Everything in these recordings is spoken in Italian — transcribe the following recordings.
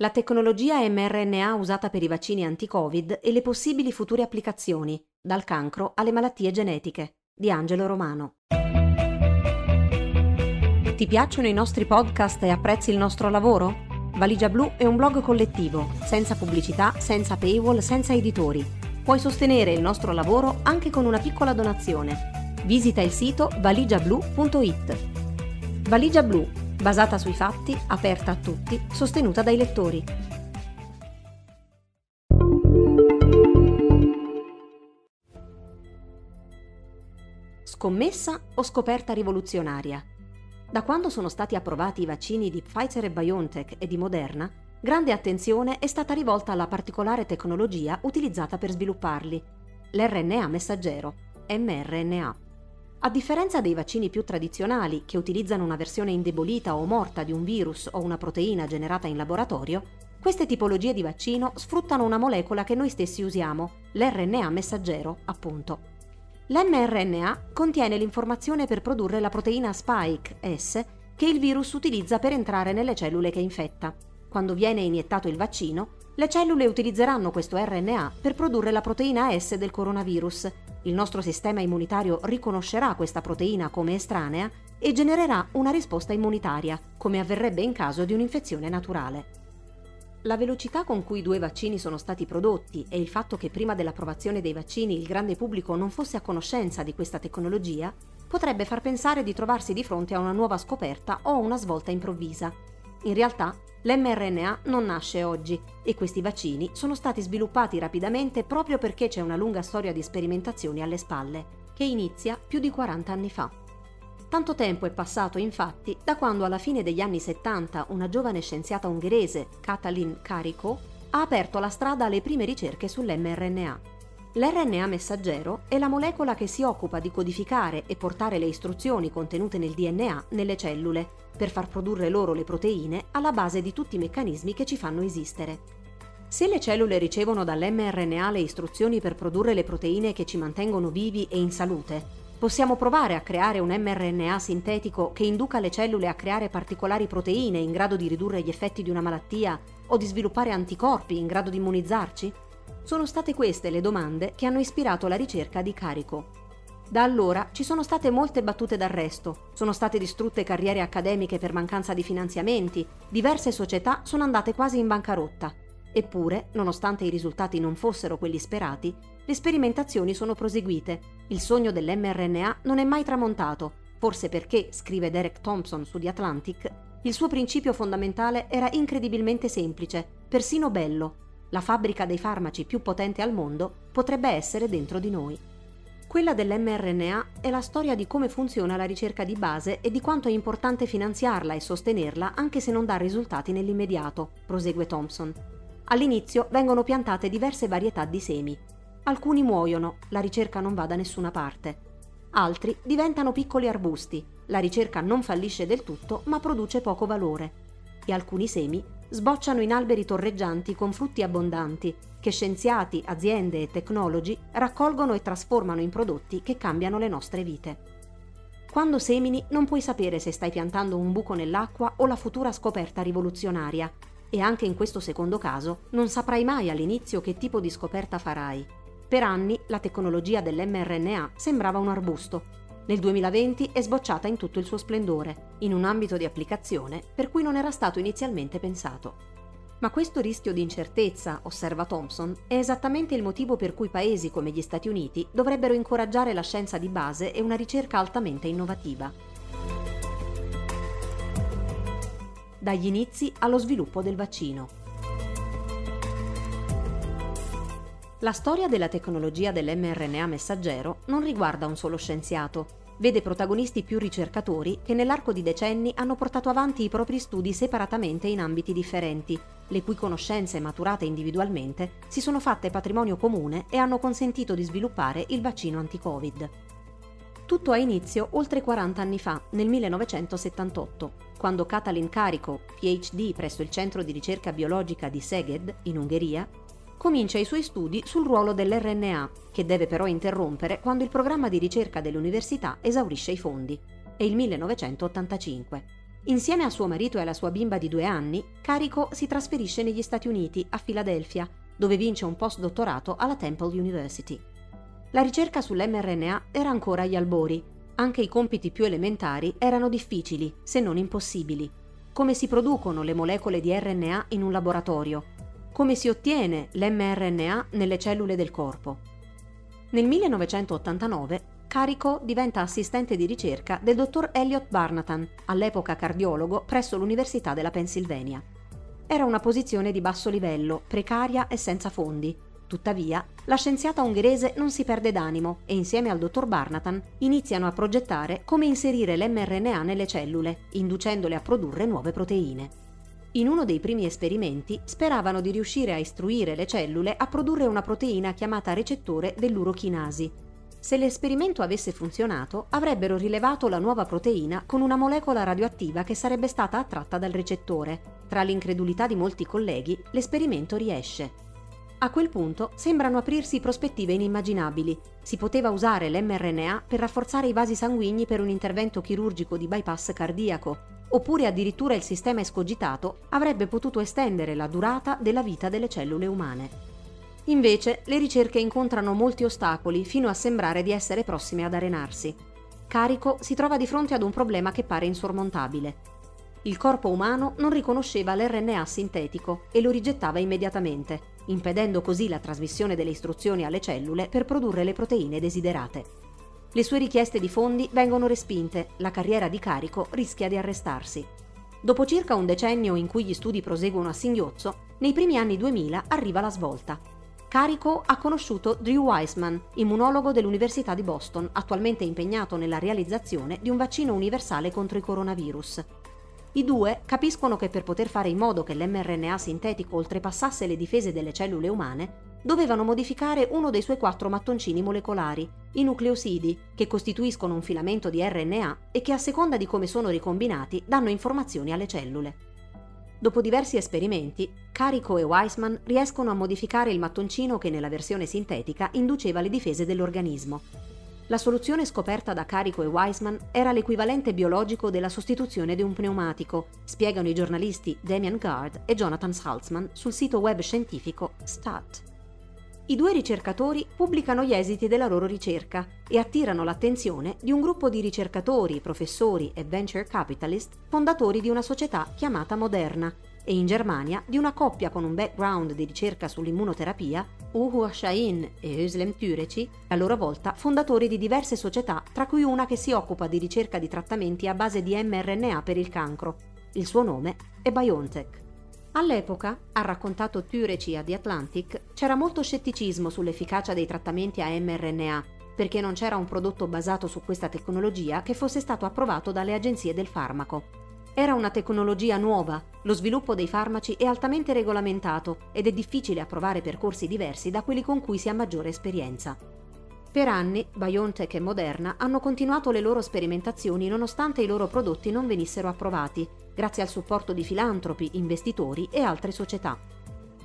la tecnologia mRNA usata per i vaccini anti-Covid e le possibili future applicazioni, dal cancro alle malattie genetiche, di Angelo Romano. Ti piacciono i nostri podcast e apprezzi il nostro lavoro? Valigia Blu è un blog collettivo, senza pubblicità, senza paywall, senza editori. Puoi sostenere il nostro lavoro anche con una piccola donazione. Visita il sito valigiablu.it. Valigia Blu basata sui fatti, aperta a tutti, sostenuta dai lettori. Scommessa o scoperta rivoluzionaria? Da quando sono stati approvati i vaccini di Pfizer e BioNTech e di Moderna, grande attenzione è stata rivolta alla particolare tecnologia utilizzata per svilupparli, l'RNA messaggero, mRNA. A differenza dei vaccini più tradizionali, che utilizzano una versione indebolita o morta di un virus o una proteina generata in laboratorio, queste tipologie di vaccino sfruttano una molecola che noi stessi usiamo, l'RNA messaggero, appunto. L'mRNA contiene l'informazione per produrre la proteina spike S che il virus utilizza per entrare nelle cellule che infetta. Quando viene iniettato il vaccino, le cellule utilizzeranno questo RNA per produrre la proteina S del coronavirus. Il nostro sistema immunitario riconoscerà questa proteina come estranea e genererà una risposta immunitaria, come avverrebbe in caso di un'infezione naturale. La velocità con cui i due vaccini sono stati prodotti e il fatto che prima dell'approvazione dei vaccini il grande pubblico non fosse a conoscenza di questa tecnologia potrebbe far pensare di trovarsi di fronte a una nuova scoperta o una svolta improvvisa. In realtà L'mRNA non nasce oggi e questi vaccini sono stati sviluppati rapidamente proprio perché c'è una lunga storia di sperimentazioni alle spalle, che inizia più di 40 anni fa. Tanto tempo è passato infatti da quando alla fine degli anni 70 una giovane scienziata ungherese, Katalin Karikó, ha aperto la strada alle prime ricerche sull'mRNA. L'RNA messaggero è la molecola che si occupa di codificare e portare le istruzioni contenute nel DNA nelle cellule, per far produrre loro le proteine alla base di tutti i meccanismi che ci fanno esistere. Se le cellule ricevono dall'mRNA le istruzioni per produrre le proteine che ci mantengono vivi e in salute, possiamo provare a creare un mRNA sintetico che induca le cellule a creare particolari proteine in grado di ridurre gli effetti di una malattia o di sviluppare anticorpi in grado di immunizzarci? Sono state queste le domande che hanno ispirato la ricerca di Carico. Da allora ci sono state molte battute d'arresto, sono state distrutte carriere accademiche per mancanza di finanziamenti, diverse società sono andate quasi in bancarotta. Eppure, nonostante i risultati non fossero quelli sperati, le sperimentazioni sono proseguite. Il sogno dell'mRNA non è mai tramontato, forse perché, scrive Derek Thompson su The Atlantic, il suo principio fondamentale era incredibilmente semplice, persino bello, la fabbrica dei farmaci più potente al mondo, potrebbe essere dentro di noi. Quella dell'mRNA è la storia di come funziona la ricerca di base e di quanto è importante finanziarla e sostenerla anche se non dà risultati nell'immediato, prosegue Thompson. All'inizio vengono piantate diverse varietà di semi. Alcuni muoiono, la ricerca non va da nessuna parte. Altri diventano piccoli arbusti, la ricerca non fallisce del tutto ma produce poco valore. E alcuni semi sbocciano in alberi torreggianti con frutti abbondanti, che scienziati, aziende e tecnologi raccolgono e trasformano in prodotti che cambiano le nostre vite. Quando semini non puoi sapere se stai piantando un buco nell'acqua o la futura scoperta rivoluzionaria, e anche in questo secondo caso non saprai mai all'inizio che tipo di scoperta farai. Per anni la tecnologia dell'mRNA sembrava un arbusto, nel 2020 è sbocciata in tutto il suo splendore, in un ambito di applicazione per cui non era stato inizialmente pensato. Ma questo rischio di incertezza, osserva Thompson, è esattamente il motivo per cui paesi come gli Stati Uniti dovrebbero incoraggiare la scienza di base e una ricerca altamente innovativa. Dagli inizi allo sviluppo del vaccino. La storia della tecnologia dell'mRNA messaggero non riguarda un solo scienziato, vede protagonisti più ricercatori che nell'arco di decenni hanno portato avanti i propri studi separatamente in ambiti differenti, le cui conoscenze maturate individualmente si sono fatte patrimonio comune e hanno consentito di sviluppare il vaccino anti-Covid. Tutto ha inizio oltre 40 anni fa, nel 1978, quando Katalin Kariko, PhD presso il Centro di ricerca biologica di Szeged, in Ungheria, comincia i suoi studi sul ruolo dell'RNA, che deve però interrompere quando il programma di ricerca dell'università esaurisce i fondi. È il 1985. Insieme a suo marito e alla sua bimba di due anni, Carico si trasferisce negli Stati Uniti, a Filadelfia, dove vince un postdottorato alla Temple University. La ricerca sull'mRNA era ancora agli albori, anche i compiti più elementari erano difficili, se non impossibili. Come si producono le molecole di RNA in un laboratorio? Come si ottiene l'mRNA nelle cellule del corpo? Nel 1989 Carico diventa assistente di ricerca del dottor Elliot Barnatan, all'epoca cardiologo presso l'Università della Pennsylvania. Era una posizione di basso livello, precaria e senza fondi. Tuttavia, la scienziata ungherese non si perde d'animo e insieme al dottor Barnatan iniziano a progettare come inserire l'mRNA nelle cellule, inducendole a produrre nuove proteine. In uno dei primi esperimenti speravano di riuscire a istruire le cellule a produrre una proteina chiamata recettore dell'urochinasi, se l'esperimento avesse funzionato, avrebbero rilevato la nuova proteina con una molecola radioattiva che sarebbe stata attratta dal recettore. Tra l'incredulità di molti colleghi, l'esperimento riesce. A quel punto sembrano aprirsi prospettive inimmaginabili. Si poteva usare l'mRNA per rafforzare i vasi sanguigni per un intervento chirurgico di bypass cardiaco, oppure addirittura il sistema escogitato avrebbe potuto estendere la durata della vita delle cellule umane. Invece le ricerche incontrano molti ostacoli fino a sembrare di essere prossime ad arenarsi. Carico si trova di fronte ad un problema che pare insormontabile. Il corpo umano non riconosceva l'RNA sintetico e lo rigettava immediatamente, impedendo così la trasmissione delle istruzioni alle cellule per produrre le proteine desiderate. Le sue richieste di fondi vengono respinte, la carriera di Carico rischia di arrestarsi. Dopo circa un decennio in cui gli studi proseguono a singhiozzo, nei primi anni 2000 arriva la svolta. Carico ha conosciuto Drew Weissman, immunologo dell'Università di Boston, attualmente impegnato nella realizzazione di un vaccino universale contro i coronavirus. I due capiscono che per poter fare in modo che l'mRNA sintetico oltrepassasse le difese delle cellule umane, dovevano modificare uno dei suoi quattro mattoncini molecolari, i nucleosidi, che costituiscono un filamento di RNA e che a seconda di come sono ricombinati danno informazioni alle cellule. Dopo diversi esperimenti, Carico e Weissman riescono a modificare il mattoncino che nella versione sintetica induceva le difese dell'organismo. La soluzione scoperta da Carico e Weissman era l'equivalente biologico della sostituzione di un pneumatico, spiegano i giornalisti Damian Gard e Jonathan Salzman sul sito web scientifico STAT. I due ricercatori pubblicano gli esiti della loro ricerca e attirano l'attenzione di un gruppo di ricercatori, professori e venture capitalist fondatori di una società chiamata Moderna e in Germania di una coppia con un background di ricerca sull'immunoterapia, Uhu Shahin e Özlem Türeci, a loro volta fondatori di diverse società, tra cui una che si occupa di ricerca di trattamenti a base di mRNA per il cancro. Il suo nome è BioNTech. All'epoca, ha raccontato Türeci a The Atlantic, c'era molto scetticismo sull'efficacia dei trattamenti a mRNA, perché non c'era un prodotto basato su questa tecnologia che fosse stato approvato dalle agenzie del farmaco. Era una tecnologia nuova, lo sviluppo dei farmaci è altamente regolamentato ed è difficile approvare percorsi diversi da quelli con cui si ha maggiore esperienza. Per anni BioNTech e Moderna hanno continuato le loro sperimentazioni nonostante i loro prodotti non venissero approvati, grazie al supporto di filantropi, investitori e altre società.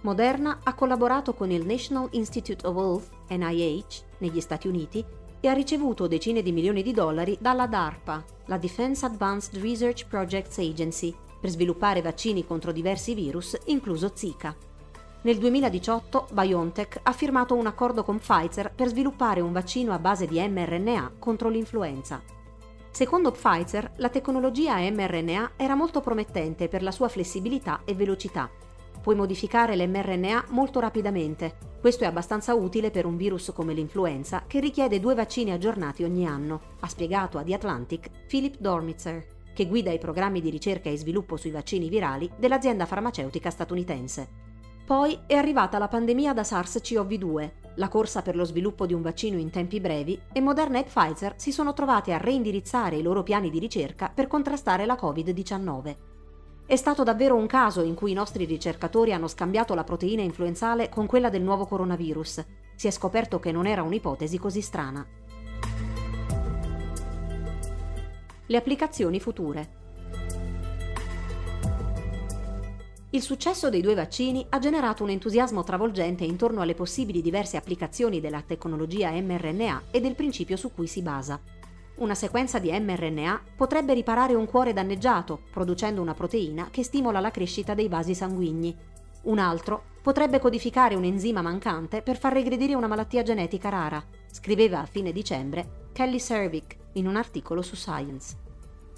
Moderna ha collaborato con il National Institute of Health, NIH, negli Stati Uniti e ha ricevuto decine di milioni di dollari dalla DARPA, la Defense Advanced Research Projects Agency, per sviluppare vaccini contro diversi virus, incluso Zika. Nel 2018 BioNTech ha firmato un accordo con Pfizer per sviluppare un vaccino a base di mRNA contro l'influenza. Secondo Pfizer, la tecnologia mRNA era molto promettente per la sua flessibilità e velocità. Puoi modificare l'mRNA molto rapidamente. Questo è abbastanza utile per un virus come l'influenza che richiede due vaccini aggiornati ogni anno, ha spiegato a The Atlantic Philip Dormitzer, che guida i programmi di ricerca e sviluppo sui vaccini virali dell'azienda farmaceutica statunitense. Poi è arrivata la pandemia da SARS-CoV-2, la corsa per lo sviluppo di un vaccino in tempi brevi e Moderna e Pfizer si sono trovate a reindirizzare i loro piani di ricerca per contrastare la Covid-19. È stato davvero un caso in cui i nostri ricercatori hanno scambiato la proteina influenzale con quella del nuovo coronavirus. Si è scoperto che non era un'ipotesi così strana. Le applicazioni future. Il successo dei due vaccini ha generato un entusiasmo travolgente intorno alle possibili diverse applicazioni della tecnologia mRNA e del principio su cui si basa. Una sequenza di mRNA potrebbe riparare un cuore danneggiato, producendo una proteina che stimola la crescita dei vasi sanguigni. Un altro potrebbe codificare un enzima mancante per far regredire una malattia genetica rara, scriveva a fine dicembre Kelly Servick in un articolo su Science.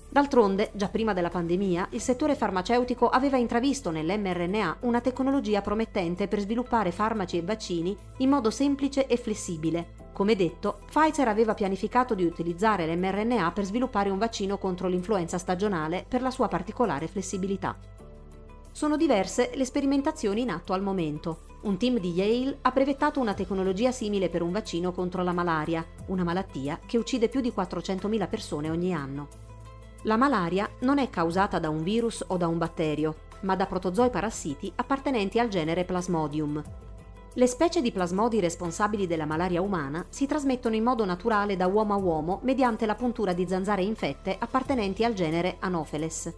D'altronde, già prima della pandemia, il settore farmaceutico aveva intravisto nell'mRNA una tecnologia promettente per sviluppare farmaci e vaccini in modo semplice e flessibile. Come detto, Pfizer aveva pianificato di utilizzare l'mRNA per sviluppare un vaccino contro l'influenza stagionale per la sua particolare flessibilità. Sono diverse le sperimentazioni in atto al momento. Un team di Yale ha brevettato una tecnologia simile per un vaccino contro la malaria, una malattia che uccide più di 400.000 persone ogni anno. La malaria non è causata da un virus o da un batterio, ma da protozoi parassiti appartenenti al genere Plasmodium. Le specie di plasmodi responsabili della malaria umana si trasmettono in modo naturale da uomo a uomo mediante la puntura di zanzare infette appartenenti al genere Anopheles.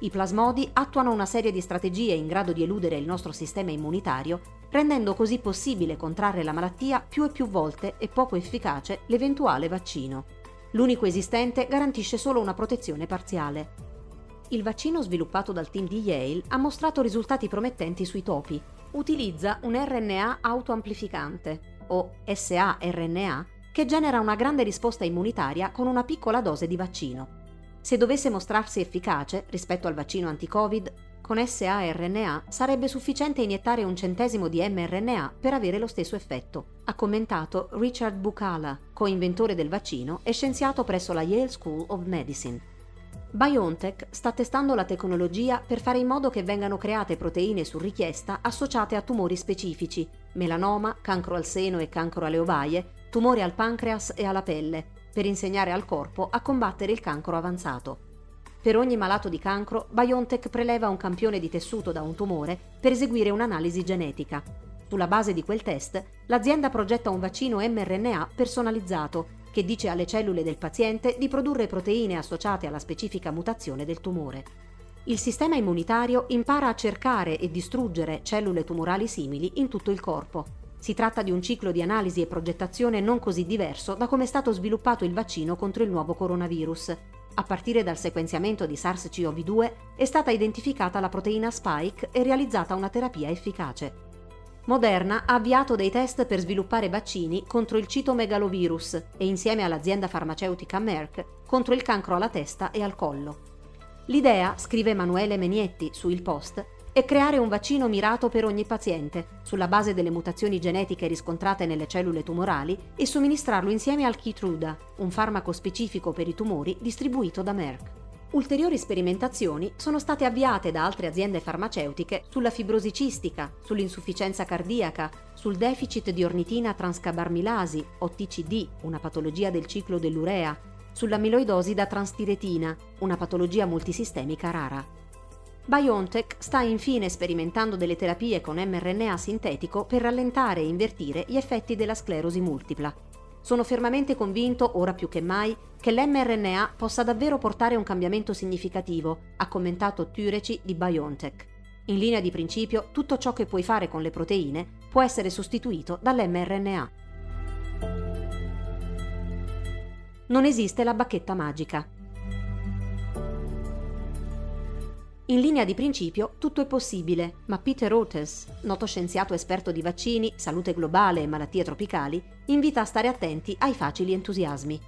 I plasmodi attuano una serie di strategie in grado di eludere il nostro sistema immunitario, rendendo così possibile contrarre la malattia più e più volte e poco efficace l'eventuale vaccino. L'unico esistente garantisce solo una protezione parziale. Il vaccino sviluppato dal team di Yale ha mostrato risultati promettenti sui topi. Utilizza un RNA autoamplificante, o saRNA, che genera una grande risposta immunitaria con una piccola dose di vaccino. Se dovesse mostrarsi efficace rispetto al vaccino anti-Covid, con saRNA sarebbe sufficiente iniettare un centesimo di mRNA per avere lo stesso effetto, ha commentato Richard Bucala, co-inventore del vaccino e scienziato presso la Yale School of Medicine. BioNTech sta testando la tecnologia per fare in modo che vengano create proteine su richiesta associate a tumori specifici, melanoma, cancro al seno e cancro alle ovaie, tumori al pancreas e alla pelle, per insegnare al corpo a combattere il cancro avanzato. Per ogni malato di cancro, BioNTech preleva un campione di tessuto da un tumore per eseguire un'analisi genetica. Sulla base di quel test, l'azienda progetta un vaccino mRNA personalizzato che dice alle cellule del paziente di produrre proteine associate alla specifica mutazione del tumore. Il sistema immunitario impara a cercare e distruggere cellule tumorali simili in tutto il corpo. Si tratta di un ciclo di analisi e progettazione non così diverso da come è stato sviluppato il vaccino contro il nuovo coronavirus, a partire dal sequenziamento di SARS-CoV-2 è stata identificata la proteina spike e realizzata una terapia efficace. Moderna ha avviato dei test per sviluppare vaccini contro il citomegalovirus e insieme all'azienda farmaceutica Merck contro il cancro alla testa e al collo. L'idea, scrive Emanuele Menietti su Il Post, è creare un vaccino mirato per ogni paziente, sulla base delle mutazioni genetiche riscontrate nelle cellule tumorali, e somministrarlo insieme al Keytruda, un farmaco specifico per i tumori distribuito da Merck. Ulteriori sperimentazioni sono state avviate da altre aziende farmaceutiche sulla fibrosi cistica, sull'insufficienza cardiaca, sul deficit di ornitina transcabarmilasi o TCD, una patologia del ciclo dell'urea, sull'amiloidosi da transtiretina, una patologia multisistemica rara. BioNTech sta infine sperimentando delle terapie con mRNA sintetico per rallentare e invertire gli effetti della sclerosi multipla. Sono fermamente convinto, ora più che mai, che l'mRNA possa davvero portare un cambiamento significativo, ha commentato Tureci di BioNTech. In linea di principio, tutto ciò che puoi fare con le proteine può essere sostituito dall'mRNA. Non esiste la bacchetta magica. In linea di principio tutto è possibile, ma Peter Oates, noto scienziato esperto di vaccini, salute globale e malattie tropicali, invita a stare attenti ai facili entusiasmi.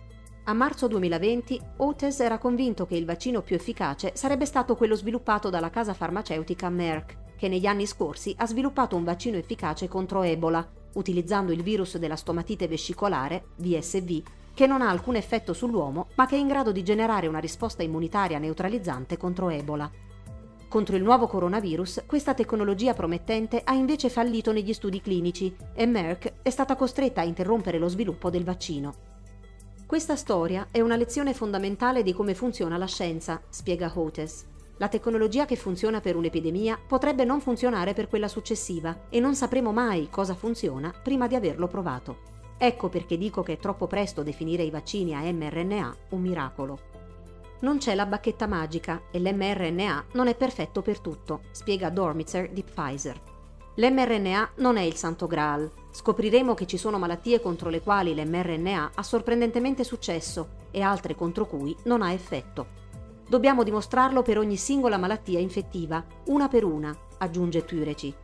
A marzo 2020 Oates era convinto che il vaccino più efficace sarebbe stato quello sviluppato dalla casa farmaceutica Merck, che negli anni scorsi ha sviluppato un vaccino efficace contro Ebola, utilizzando il virus della stomatite vescicolare, VSV, che non ha alcun effetto sull'uomo, ma che è in grado di generare una risposta immunitaria neutralizzante contro Ebola. Contro il nuovo coronavirus, questa tecnologia promettente ha invece fallito negli studi clinici e Merck è stata costretta a interrompere lo sviluppo del vaccino. Questa storia è una lezione fondamentale di come funziona la scienza, spiega Hotes. La tecnologia che funziona per un'epidemia potrebbe non funzionare per quella successiva e non sapremo mai cosa funziona prima di averlo provato. Ecco perché dico che è troppo presto definire i vaccini a mRNA un miracolo non c'è la bacchetta magica e l'mRNA non è perfetto per tutto, spiega Dormitzer di Pfizer. L'mRNA non è il santo Graal, Scopriremo che ci sono malattie contro le quali l'mRNA ha sorprendentemente successo e altre contro cui non ha effetto. Dobbiamo dimostrarlo per ogni singola malattia infettiva, una per una, aggiunge Tureci.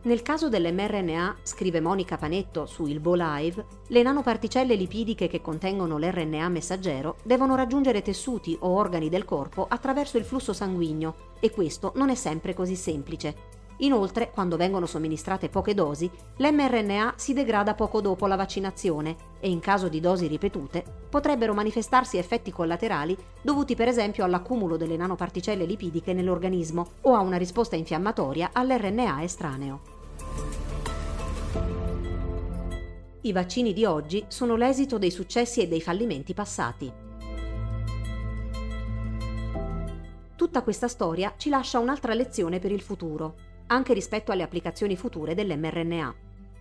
Nel caso dell'mRNA, scrive Monica Panetto su Il Bo Live, le nanoparticelle lipidiche che contengono l'RNA messaggero devono raggiungere tessuti o organi del corpo attraverso il flusso sanguigno e questo non è sempre così semplice. Inoltre, quando vengono somministrate poche dosi, l'mRNA si degrada poco dopo la vaccinazione e in caso di dosi ripetute potrebbero manifestarsi effetti collaterali dovuti per esempio all'accumulo delle nanoparticelle lipidiche nell'organismo o a una risposta infiammatoria all'RNA estraneo. I vaccini di oggi sono l'esito dei successi e dei fallimenti passati. Tutta questa storia ci lascia un'altra lezione per il futuro anche rispetto alle applicazioni future dell'mRNA.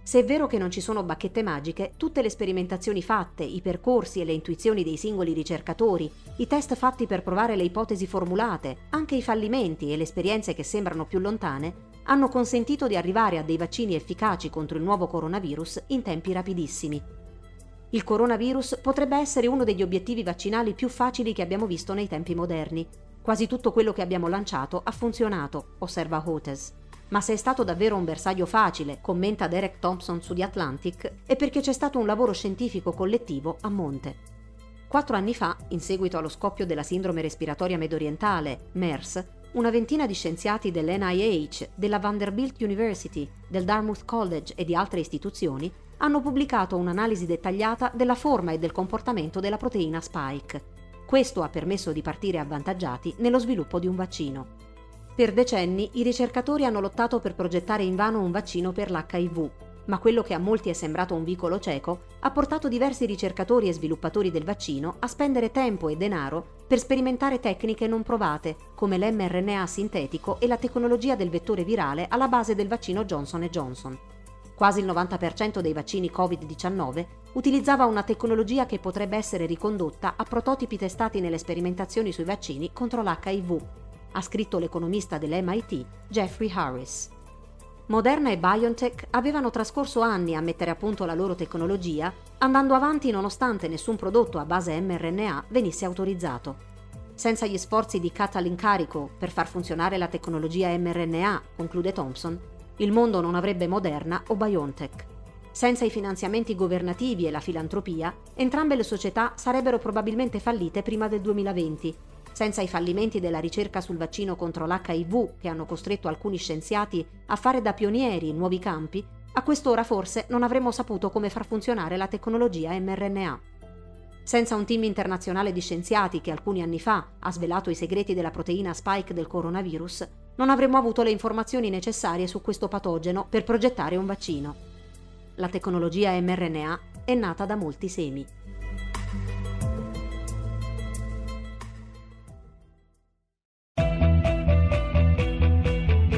Se è vero che non ci sono bacchette magiche, tutte le sperimentazioni fatte, i percorsi e le intuizioni dei singoli ricercatori, i test fatti per provare le ipotesi formulate, anche i fallimenti e le esperienze che sembrano più lontane, hanno consentito di arrivare a dei vaccini efficaci contro il nuovo coronavirus in tempi rapidissimi. Il coronavirus potrebbe essere uno degli obiettivi vaccinali più facili che abbiamo visto nei tempi moderni. Quasi tutto quello che abbiamo lanciato ha funzionato, osserva Hotes. Ma se è stato davvero un bersaglio facile, commenta Derek Thompson su The Atlantic, è perché c'è stato un lavoro scientifico collettivo a monte. Quattro anni fa, in seguito allo scoppio della sindrome respiratoria mediorientale, MERS, una ventina di scienziati dell'NIH, della Vanderbilt University, del Dartmouth College e di altre istituzioni hanno pubblicato un'analisi dettagliata della forma e del comportamento della proteina spike. Questo ha permesso di partire avvantaggiati nello sviluppo di un vaccino. Per decenni i ricercatori hanno lottato per progettare invano un vaccino per l'HIV, ma quello che a molti è sembrato un vicolo cieco ha portato diversi ricercatori e sviluppatori del vaccino a spendere tempo e denaro per sperimentare tecniche non provate, come l'mRNA sintetico e la tecnologia del vettore virale alla base del vaccino Johnson Johnson. Quasi il 90% dei vaccini Covid-19 utilizzava una tecnologia che potrebbe essere ricondotta a prototipi testati nelle sperimentazioni sui vaccini contro l'HIV, ha scritto l'economista dell'MIT Jeffrey Harris. Moderna e BioNTech avevano trascorso anni a mettere a punto la loro tecnologia, andando avanti nonostante nessun prodotto a base mRNA venisse autorizzato. Senza gli sforzi di Katalin Carico per far funzionare la tecnologia mRNA, conclude Thompson, il mondo non avrebbe Moderna o BioNTech. Senza i finanziamenti governativi e la filantropia, entrambe le società sarebbero probabilmente fallite prima del 2020 senza i fallimenti della ricerca sul vaccino contro l'HIV che hanno costretto alcuni scienziati a fare da pionieri in nuovi campi, a quest'ora forse non avremmo saputo come far funzionare la tecnologia mRNA. Senza un team internazionale di scienziati che alcuni anni fa ha svelato i segreti della proteina spike del coronavirus, non avremmo avuto le informazioni necessarie su questo patogeno per progettare un vaccino. La tecnologia mRNA è nata da molti semi.